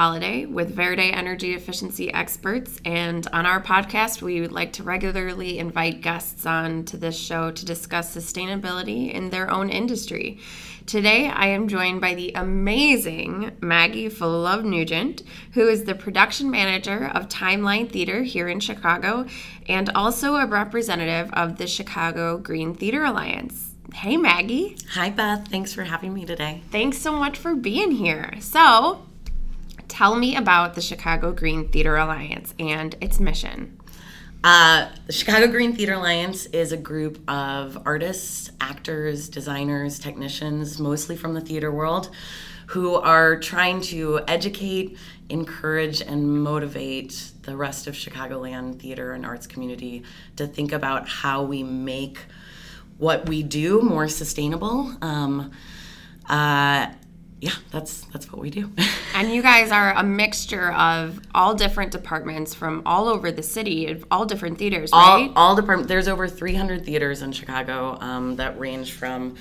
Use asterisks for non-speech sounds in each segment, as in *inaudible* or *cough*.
Holiday with Verde Energy Efficiency Experts, and on our podcast, we would like to regularly invite guests on to this show to discuss sustainability in their own industry. Today, I am joined by the amazing Maggie Fullilove-Nugent, who is the production manager of Timeline Theater here in Chicago and also a representative of the Chicago Green Theater Alliance. Hey, Maggie. Hi, Beth. Thanks for having me today. Thanks so much for being here. So, tell me about the Chicago Green Theater Alliance and its mission. Uh, the Chicago Green Theater Alliance is a group of artists, actors, designers, technicians, mostly from the theater world, who are trying to educate, encourage, and motivate the rest of Chicagoland theater and arts community to think about how we make what we do more sustainable. Um, uh, yeah, that's that's what we do. *laughs* and you guys are a mixture of all different departments from all over the city, all different theaters, right? All, all department. There's over 300 theaters in Chicago um, that range from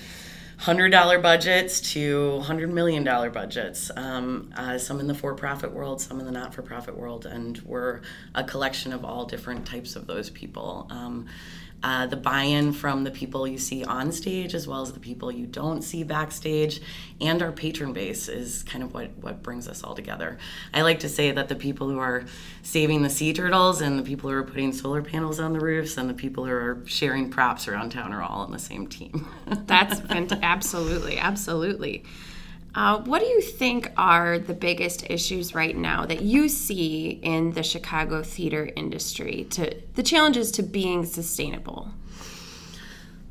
hundred dollar budgets to hundred million dollar budgets. Um, uh, some in the for profit world, some in the not for profit world, and we're a collection of all different types of those people. Um, uh, the buy-in from the people you see on stage as well as the people you don't see backstage. And our patron base is kind of what, what brings us all together. I like to say that the people who are saving the sea turtles and the people who are putting solar panels on the roofs and the people who are sharing props around town are all on the same team. *laughs* That's absolutely absolutely uh, what do you think are the biggest issues right now that you see in the Chicago theater industry to the challenges to being sustainable?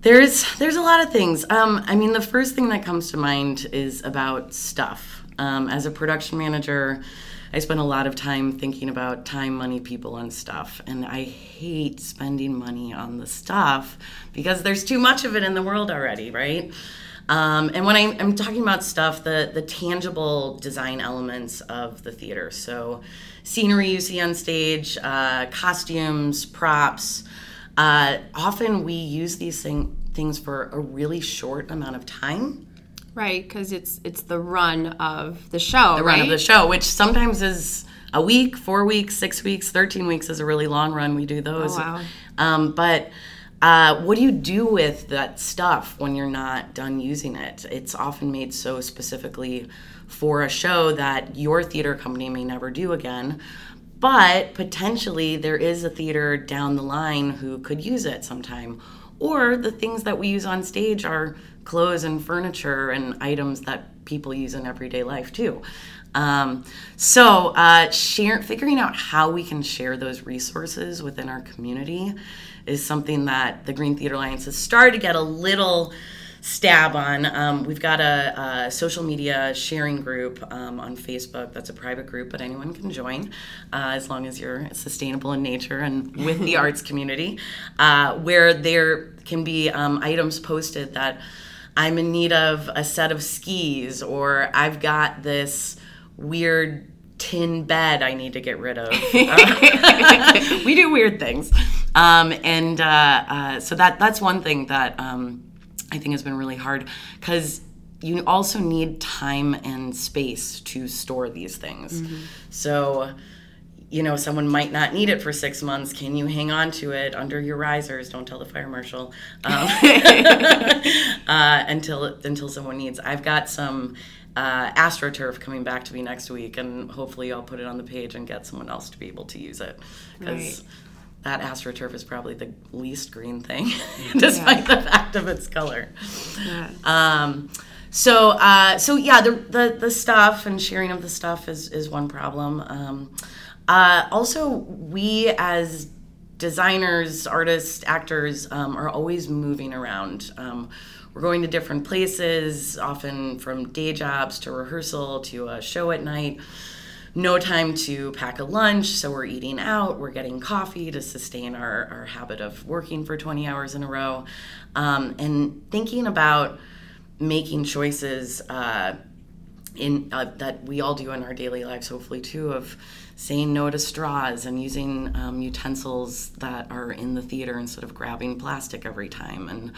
There's there's a lot of things. Um, I mean, the first thing that comes to mind is about stuff. Um, as a production manager, I spend a lot of time thinking about time, money, people, and stuff. And I hate spending money on the stuff because there's too much of it in the world already, right? Um, and when I, am talking about stuff, the, the tangible design elements of the theater. So, scenery you see on stage, uh, costumes, props. Uh, often we use these thing, things for a really short amount of time. Right, because it's it's the run of the show. The right? run of the show, which sometimes is a week, four weeks, six weeks, thirteen weeks is a really long run. We do those. Oh, wow. Um, but uh, what do you do with that stuff when you're not done using it? It's often made so specifically for a show that your theater company may never do again. But potentially, there is a theater down the line who could use it sometime. Or the things that we use on stage are clothes and furniture and items that people use in everyday life too. Um, so, uh, share, figuring out how we can share those resources within our community is something that the Green Theater Alliance has started to get a little stab on. Um, we've got a, a, social media sharing group um, on Facebook. That's a private group, but anyone can join uh, as long as you're sustainable in nature and with the *laughs* arts community, uh, where there can be um, items posted that I'm in need of a set of skis, or I've got this weird tin bed I need to get rid of. *laughs* Uh, *laughs* we do weird things. Um, and uh, uh, so that that's one thing that um, I think has been really hard because you also need time and space to store these things. Mm-hmm. So you know, someone might not need it for six months. Can you hang on to it under your risers? Don't tell the fire marshal um, *laughs* uh, until until someone needs. I've got some uh, AstroTurf coming back to me next week, and hopefully I'll put it on the page and get someone else to be able to use it because. Right. That AstroTurf is probably the least green thing, *laughs* despite yeah. the fact of its color. Yeah. Um, so, uh, so yeah, the, the the stuff and sharing of the stuff is is one problem. Um, uh, also, we as designers, artists, actors um, are always moving around. Um, we're going to different places, often from day jobs to rehearsal to a show at night. No time to pack a lunch, so we're eating out, we're getting coffee to sustain our, our habit of working for 20 hours in a row. Um, and thinking about making choices uh, in uh, that we all do in our daily lives, hopefully too, of saying no to straws and using um, utensils that are in the theater instead of grabbing plastic every time and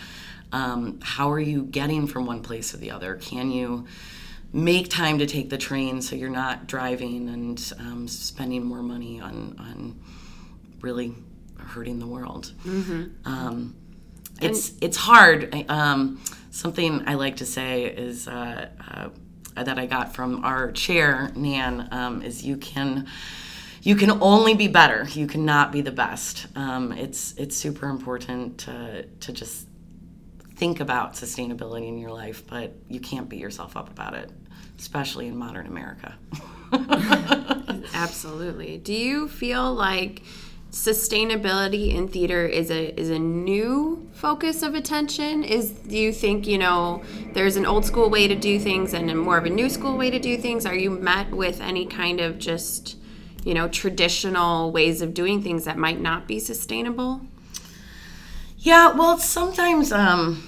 um, how are you getting from one place to the other can you make time to take the train so you're not driving and um, spending more money on on really hurting the world. Um, it's it's hard. I- Um, something I like to say is uh, uh, that I got from our chair Nan um, is you can you can only be better. You cannot be the best. Um, it's it's super important to to just think about sustainability in your life, but you can't beat yourself up about it, especially in modern America. *laughs* Absolutely. Do you feel like sustainability in theater is a is a new focus of attention? Is do you think, you know, there's an old school way to do things and a more of a new school way to do things? Are you met with any kind of just, you know, traditional ways of doing things that might not be sustainable? Yeah, well, sometimes, um,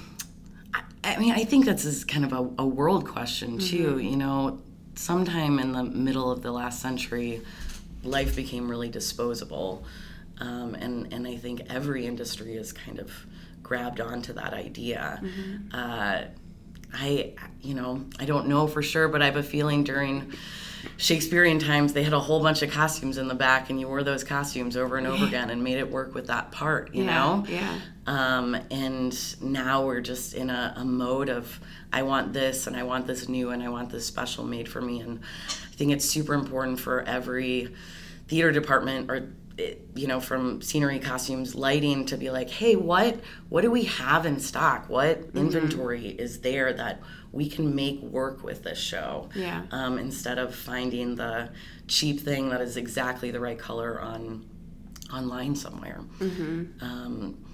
I, I mean, I think this is kind of a, a world question too. You know, sometime in the middle of the last century, life became really disposable, um, and and I think every industry has kind of grabbed onto that idea. Uh, I, you know, I don't know for sure, but I have a feeling during Shakespearean times they had a whole bunch of costumes in the back, and you wore those costumes over and over again and made it work with that part. You know. Yeah. Um, and now we're just in a, a mode of I want this and I want this new and I want this special made for me. And I think it's super important for every theater department or you know from scenery costumes lighting to be like hey what what do we have in stock? What inventory is there that we can make work with this show? Yeah. um, instead of finding the cheap thing that is exactly the right color on online somewhere. Um,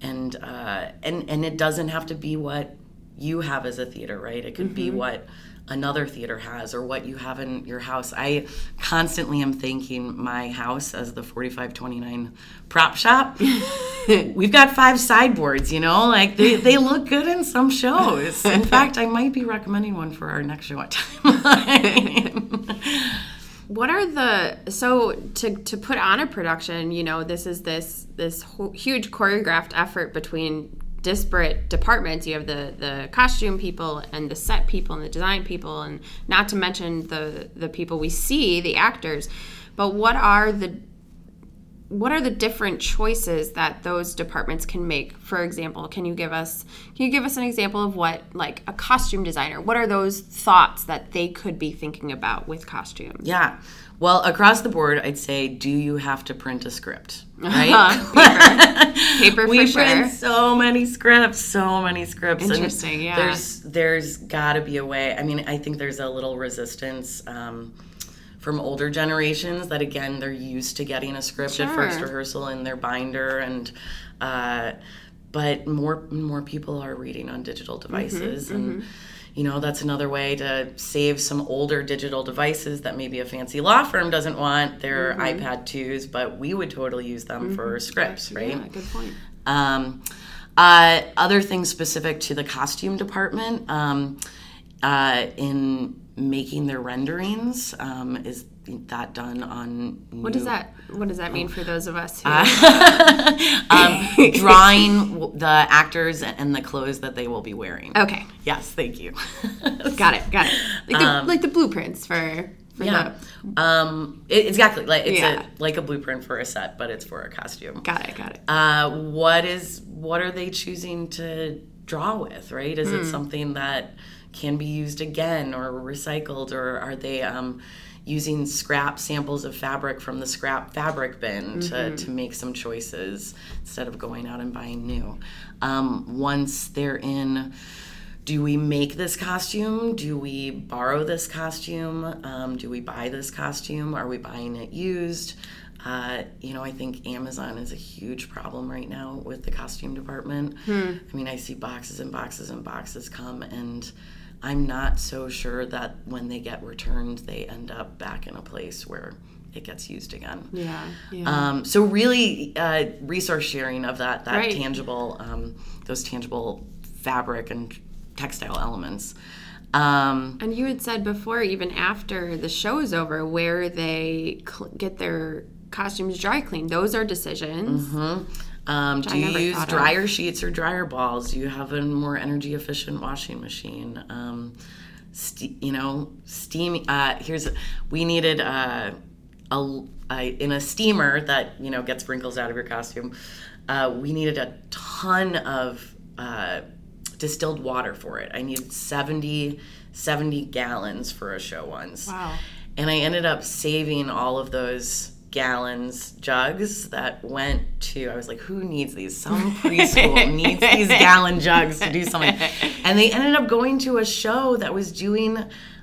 and uh, and and it doesn't have to be what you have as a theater, right? It could be what another theater has or what you have in your house. I constantly am thanking my house as the 4529 prop shop. *laughs* We've got five sideboards, you know, like they, they look good in some shows. In *laughs* fact, I might be recommending one for our next show at time. *laughs* What are the so to to put on a production? You know, this is this this huge choreographed effort between disparate departments. You have the the costume people and the set people and the design people, and not to mention the the people we see, the actors. But what are the what are the different choices that those departments can make for example can you give us can you give us an example of what like a costume designer what are those thoughts that they could be thinking about with costumes Yeah. Well, across the board, I'd say, do you have to print a script? Right? Uh-huh. *laughs* paper, paper *laughs* we for sure print so many scripts, so many scripts. and Interesting, yeah. There's there's got to be a way. I mean, I think there's a little resistance um, from older generations that again they're used to getting a script at first rehearsal in their binder and. Uh, but more more people are reading on digital Mm-hmm, devices and you know that's another way to save some older digital devices that maybe a fancy law firm doesn't want their Mm-hmm. ipad 2s but we would totally use them for scripts right? yeah good point. Um, uh, other things specific to the costume department um, uh, in making their renderings um, is that done on what does that what does that mean for those of us who *laughs* um, drawing the actors and the clothes that they will be wearing. Okay. Yes thank you. *laughs* Got it got it. Like the, like the blueprints for for yeah. um, it- exactly like it's Yeah. a, like a blueprint for a set but it's for a costume. Got it got it. Uh, what is what are they choosing to draw with right? Is it something that can be used again or recycled or are they um, using scrap samples of fabric from the scrap fabric bin to, to make some choices instead of going out and buying new um, once they're in do we make this costume? Do we borrow this costume? Um, do we buy this costume? Are we buying it used? Uh, you know, I think Amazon is a huge problem right now with the costume department. I mean, I see boxes and boxes and boxes come, and I'm not so sure that when they get returned, they end up back in a place where it gets used again. yeah yeah Um, so really, uh, resource sharing of that that Right. tangible, um, those tangible fabric and textile elements. Um, And you had said before, even after the show is over, where they cl- get their costumes dry cleaned. Those are decisions. Um, do you use thought of. dryer sheets or dryer balls? Do you have a more energy efficient washing machine? Um, ste- you know, steam. Uh, here's we needed uh, a, a in a steamer that you know gets wrinkles out of your costume. Uh, we needed a ton of uh, distilled water for it. I needed 70, 70 gallons for a show once. Wow. And I ended up saving all of those gallons jugs that went to I was like who needs these? Some preschool needs these gallon jugs to do something. And they ended up going to a show that was doing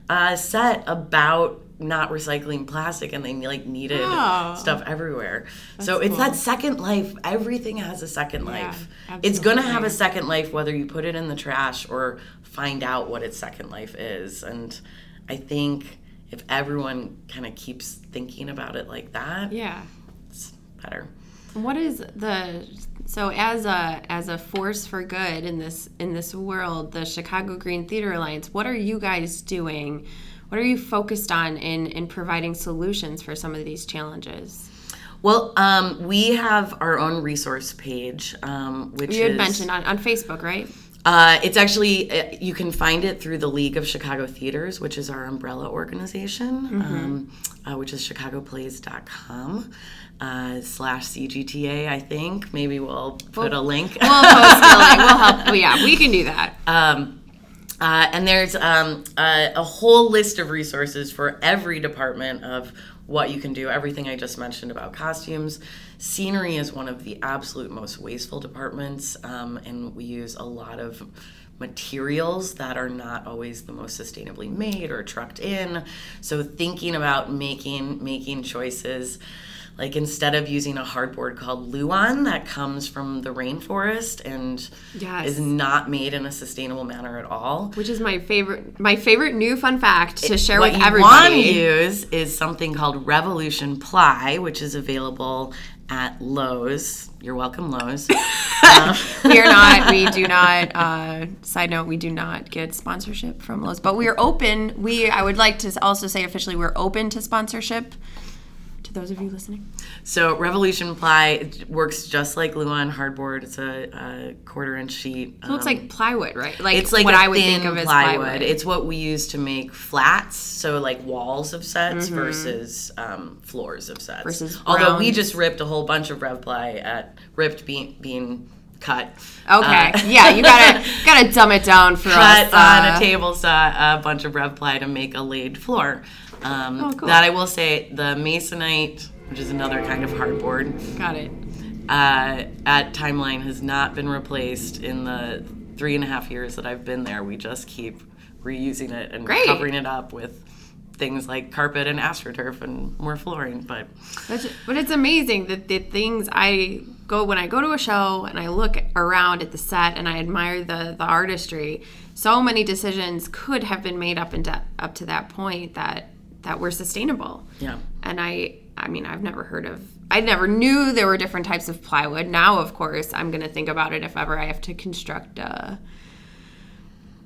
a set about not recycling plastic and they like needed Oh. stuff everywhere. So it's cool. that second life. Everything has a second life. It's gonna have a second life whether you put it in the trash or find out what its second life is. And i think if everyone kind of keeps thinking about it like that Yeah. it's better What is the so as a as a force for good in this in this world, the Chicago Green Theater Alliance, what are you guys doing? What are you focused on in in providing solutions for some of these challenges? well um, we have our own resource page um, which You had is mentioned on, on Facebook, right? Uh, it's actually uh, you can find it through the League of Chicago Theaters, which is our umbrella organization, Mm-hmm. um, uh, which is chicagoplays.com uh, slash CGTA. I think maybe we'll put a link. We'll post a link. We'll *laughs* help. yeah, we can do that. Um, uh, and there's um, a, a whole list of resources for every department of what you can do. Everything I just mentioned about costumes. Scenery is one of the absolute most wasteful departments, um, and we use a lot of materials that are not always the most sustainably made or trucked in. So thinking about making making choices like instead of using a hardboard called Luan that comes from the rainforest and Yes. is not made in a sustainable manner at all. Which is my favorite my favorite new fun fact to share what with you everybody. want to use is something called Revolution Ply, which is available at Lowe's. You're welcome, Lowe's. Uh, *laughs* we are not we *laughs* do not uh, side note we do not get sponsorship from Lowe's but we are open we I would like to also say officially we're open to sponsorship to those of you listening So Revolution Ply works just like Luan hardboard. It's a, a quarter inch sheet. it looks like plywood right like Um, it's like what I would thin think of as plywood. plywood, It's what we use to make flats, so like walls of sets Mm-hmm. versus um, floors of sets. Versus although we just ripped a whole bunch of Rev Ply at ripped being being cut. okay Uh, yeah you gotta *laughs* gotta dumb it down for cut us on uh, a table saw a bunch of Rev Ply to make a laid floor. Um, Oh, cool. That I will say, the masonite, which is another kind of hardboard, got it uh, at Timeline has not been replaced in the three and a half years that I've been there. We just keep reusing it and Great. covering it up with things like carpet and astroturf and more flooring. But But, but it's amazing that the things I go when I go to a show and I look around at the set and I admire the the artistry. So many decisions could have been made up and up to that point that that were sustainable. yeah, And I I mean I've never heard of I never knew there were different types of plywood. Now of course I'm gonna think about it if ever I have to construct a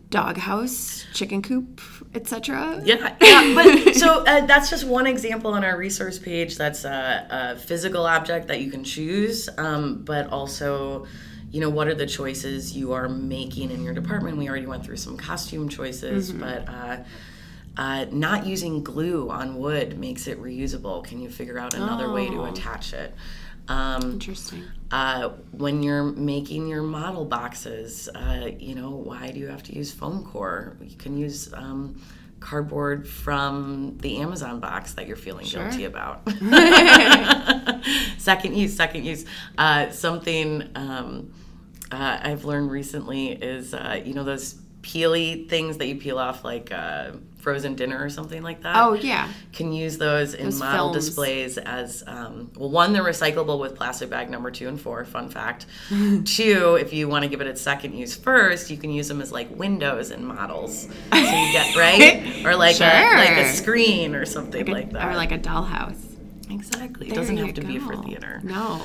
doghouse, chicken coop, etc. yeah, *laughs* yeah. But so uh, that's just one example on our resource page. That's a, a physical object that you can choose, um, but also. You know, what are the choices you are making in your department? We already went through some costume choices, but uh, uh, not using glue on wood makes it reusable. Can you figure out another way to Oh. attach it? Um, Interesting. uh, when you're making your model boxes, uh, you know, why do you have to use foam core? You can use um, cardboard from the Amazon box that you're feeling guilty about. *laughs* *laughs* second use, second use. Uh, something um, uh, I've learned recently is, uh, you know, those peely things that you peel off like uh, frozen dinner or something like that. Oh yeah. can use those in Those model films. displays as um, well one they're recyclable with plastic bag number two and four fun fact. *laughs* Two if you want to give it its second use first you can use them as like windows in models. So you get *laughs* right? Or like a like a screen or something like that. Or like a dollhouse. exactly. It doesn't have to be for theater. No.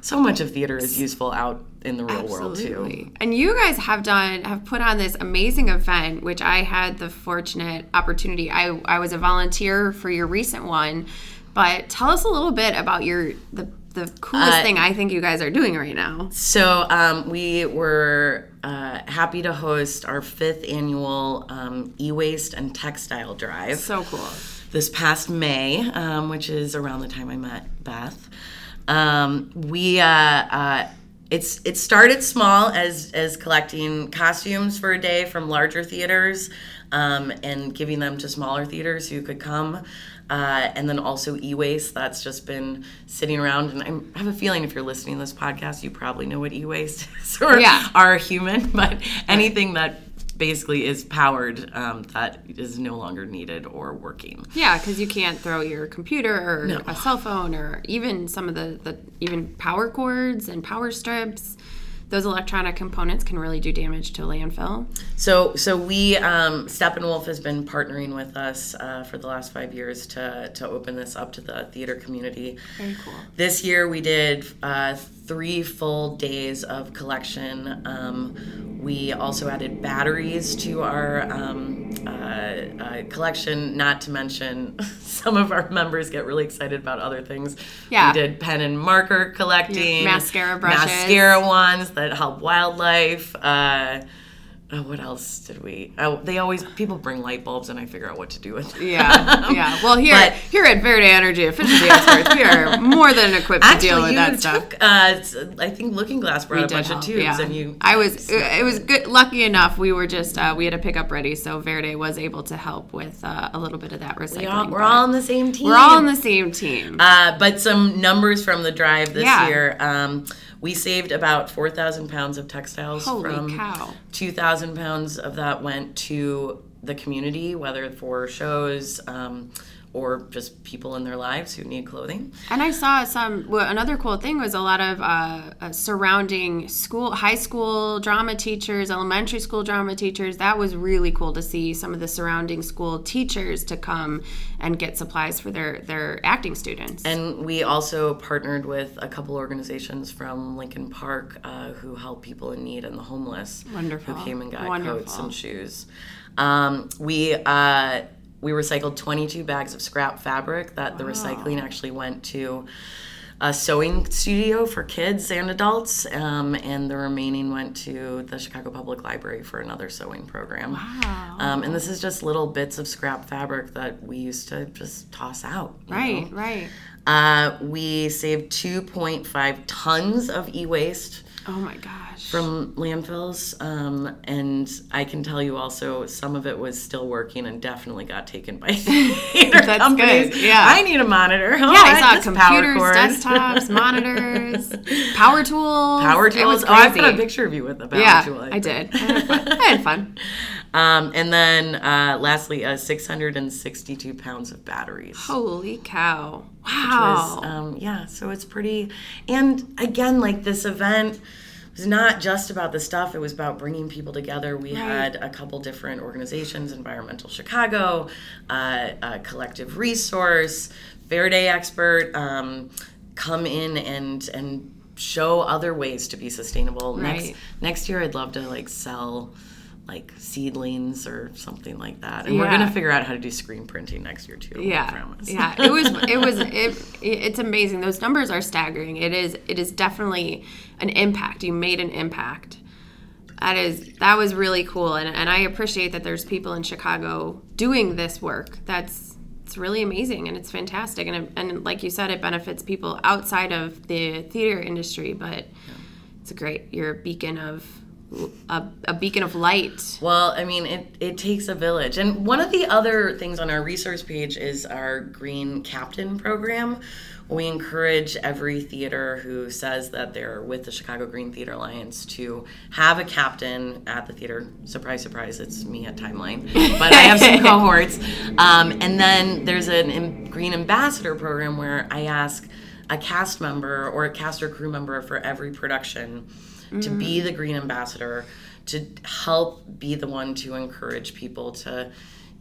so much of theater is useful out in the real world too And you guys have done have put on this amazing event, which I had the fortunate opportunity. I I was a volunteer for your recent one, but tell us a little bit about your the the coolest Uh, thing I think you guys are doing right now. So um, we were uh, happy to host our fifth annual um, e-waste and textile drive So cool. this past May, um, which is around the time I met Beth. Um, we uh, uh, it's it started small as as collecting costumes for a day from larger theaters um, and giving them to smaller theaters who could come. Uh, and then also e-waste that's just been sitting around and I'm, i have a feeling if you're listening to this podcast you probably know what e-waste *laughs* is or Yeah. are human but anything that basically is powered um, that is no longer needed or working Yeah, because you can't throw your computer or No. a cell phone or even some of the, the even power cords and power strips. Those electronic components can really do damage to a landfill. So, so we um, Steppenwolf has been partnering with us uh, for the last five years to to open this up to the theater community. Very cool. This year we did uh, three full days of collection. Um, we also added batteries to our um, uh, uh, collection. Not to mention, *laughs* some of our members get really excited about other things. Yeah. we did pen and marker collecting, Yeah, mascara brushes. mascara ones that help wildlife. Uh, oh, what else did we? Oh, they always people bring light bulbs, and I figure out what to do with. them. Yeah, yeah. *laughs* Well, here But- here at Verde Energy Efficiency Experts, we are *laughs* more than equipped to deal with that stuff. took. Uh, s- I think Looking Glass brought We a bunch help, of tubes, yeah. and you. I was it, it was good. Lucky enough, we were just uh, we had a pickup ready, so Verde was able to help with uh, a little bit of that recycling. We all, we're all on the same team. we're all on the same team. Uh, but some numbers from the drive this Yeah. year. Um, we saved about 4,000 pounds of textiles Holy from cow. 2,000 pounds of that went to the community, whether for shows um, or just people in their lives who need clothing. And I saw some. Well, another cool thing was a lot of uh, uh, surrounding school, high school drama teachers, elementary school drama teachers. That was really cool to see some of the surrounding school teachers to come and get supplies for their their acting students. And we also partnered with a couple organizations from Lincoln Park uh, who help people in need and the homeless. Wonderful. Who came and got Wonderful. coats and shoes. Um, we uh, we recycled 22 bags of scrap fabric that the recycling actually went to a sewing studio for kids and adults, um, and the remaining went to the Chicago Public Library for another sewing program. Wow. Um, and this is just little bits of scrap fabric that we used to just toss out. you know? right, right. Uh, we saved 2.5 tons of e-waste Oh my gosh. from landfills, um, and I can tell you also some of it was still working and definitely got taken by theater *laughs* That's companies. good, yeah. I need a monitor. Oh, yeah, *laughs* I I saw computers, desktops, *laughs* monitors, power tools. Power It tools. Oh, I've got a picture of you with the power Yeah, tool. I did. I had fun. I had fun. Um, and then uh, lastly, uh, 662 pounds of batteries. Holy cow! was, Wow. um, yeah, so it's pretty. And again, like this event was not just about the stuff, it was about bringing people together. We had a couple different organizations Environmental Chicago, uh, Collective Resource, Verde Expert um, come in and, and show other ways to be sustainable. Next, Right. next year, I'd love to like sell like seedlings or something like that. And we're gonna figure out how to do screen printing next year too. Yeah, yeah. It was. It was. *laughs* It, it's amazing. Those numbers are staggering. It is. It is definitely an impact. You made an impact. That is. That was really cool, and and I appreciate that there's people in Chicago doing this work. That's. It's really amazing and it's fantastic and it, and like you said, it benefits people outside of the theater industry. But it's a great. You're a beacon of a, a beacon of light. Well, I mean, it, it takes a village. And one of the other things on our resource page is our Green Captain program. We encourage every theater who says that they're with the Chicago Green Theater Alliance to have a captain at the theater. Surprise, surprise, it's me at Timeline. But I have some *laughs* cohorts. Um, and then there's a Green Ambassador program where I ask a cast member or a cast or crew member for every production to be the green ambassador to help be the one to encourage people to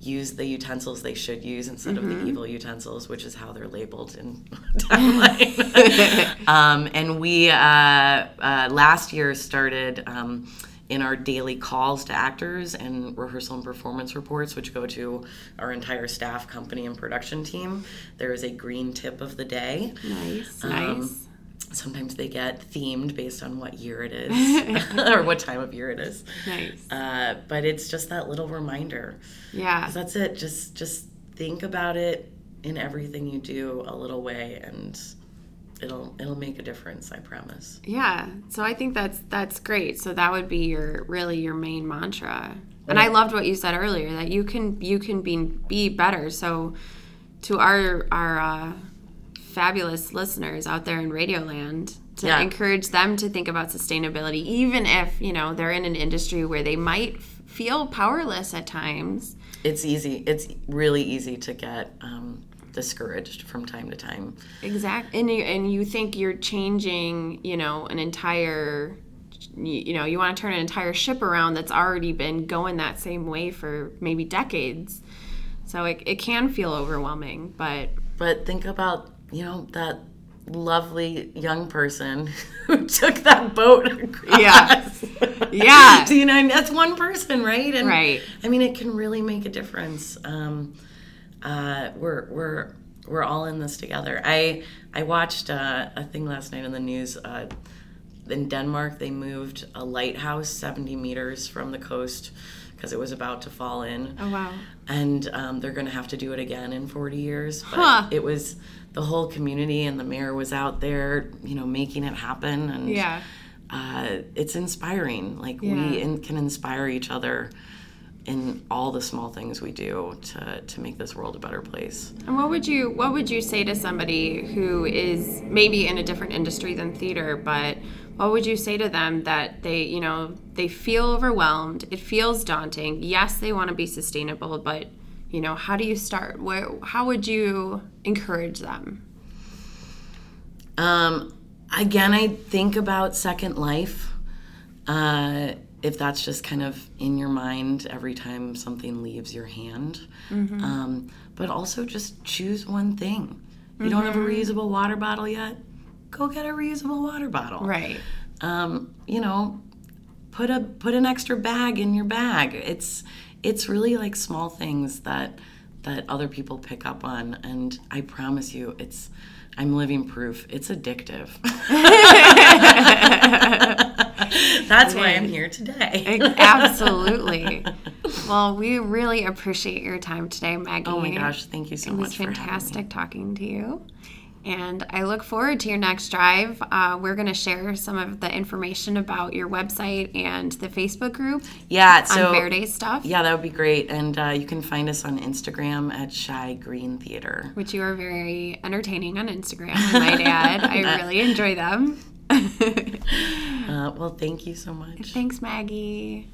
use the utensils they should use instead of the evil utensils which is how they're labeled in *laughs* timeline *laughs* um, and we uh, uh, last year started um, in our daily calls to actors and rehearsal and performance reports, which go to our entire staff, company, and production team, there is a green tip of the day. Nice, Um, nice. Sometimes they get themed based on what year it is *laughs* *laughs* or what time of year it is. Nice. Uh, but it's just that little reminder. Yeah. That's it. Just just think about it in everything you do a little way, and it'll it'll make a difference. I promise. Yeah. So I think that's that's great. So that would be your really your main mantra. And I loved what you said earlier that you can you can be be better. So to our our uh, fabulous listeners out there in Radioland to Yeah. encourage them to think about sustainability even if, you know, they're in an industry where they might feel powerless at times. It's easy. It's really easy to get um, discouraged from time to time. Exactly, And you, and you think you're changing, you know, an entire, you, you know, you want to turn an entire ship around that's already been going that same way for maybe decades. So it, it can feel overwhelming, but But think about you know that lovely young person *laughs* who took that boat across. Yeah. Yeah. *laughs* So, you know, that's one person, right? And Right. I mean, it can really make a difference. Um, uh, we're we're we're all in this together. I I watched uh, a thing last night on the news. Uh, in Denmark, they moved a lighthouse 70 meters from the coast because it was about to fall in oh wow. and um, they're going to have to do it again in 40 years. But Huh. it was the whole community and the mayor was out there, you know, making it happen. And Yeah. uh, it's inspiring. Like Yeah. we in, can inspire each other in all the small things we do to, to make this world a better place. And what would you what would you say to somebody who is maybe in a different industry than theater, but what would you say to them that they, you know, they feel overwhelmed, it feels daunting. Yes, they want to be sustainable, but you know, how do you start? Where how would you encourage them? Um, again, I think about Second Life. Uh, if that's just kind of in your mind every time something leaves your hand. Um, but also just choose one thing. You don't have a reusable water bottle yet? Go get a reusable water bottle. Right. Um, you know, put a put an extra bag in your bag. It's it's really like small things that that other people pick up on and I promise you it's I'm living proof. It's addictive. *laughs* That's why I'm here today. Absolutely. well, we really appreciate your time today, Maggie. Oh my gosh, thank you so It was much having me. fantastic talking to you. And I look forward to your next drive. Uh, we're going to share some of the information about your website and the Facebook group Yeah, on so Verde stuff, yeah, that would be great. And uh, you can find us on Instagram at Chi Green Theater. which you are very entertaining on Instagram, I might add. I *laughs* really enjoy them. *laughs* Uh, well, thank you so much. Thanks, Maggie.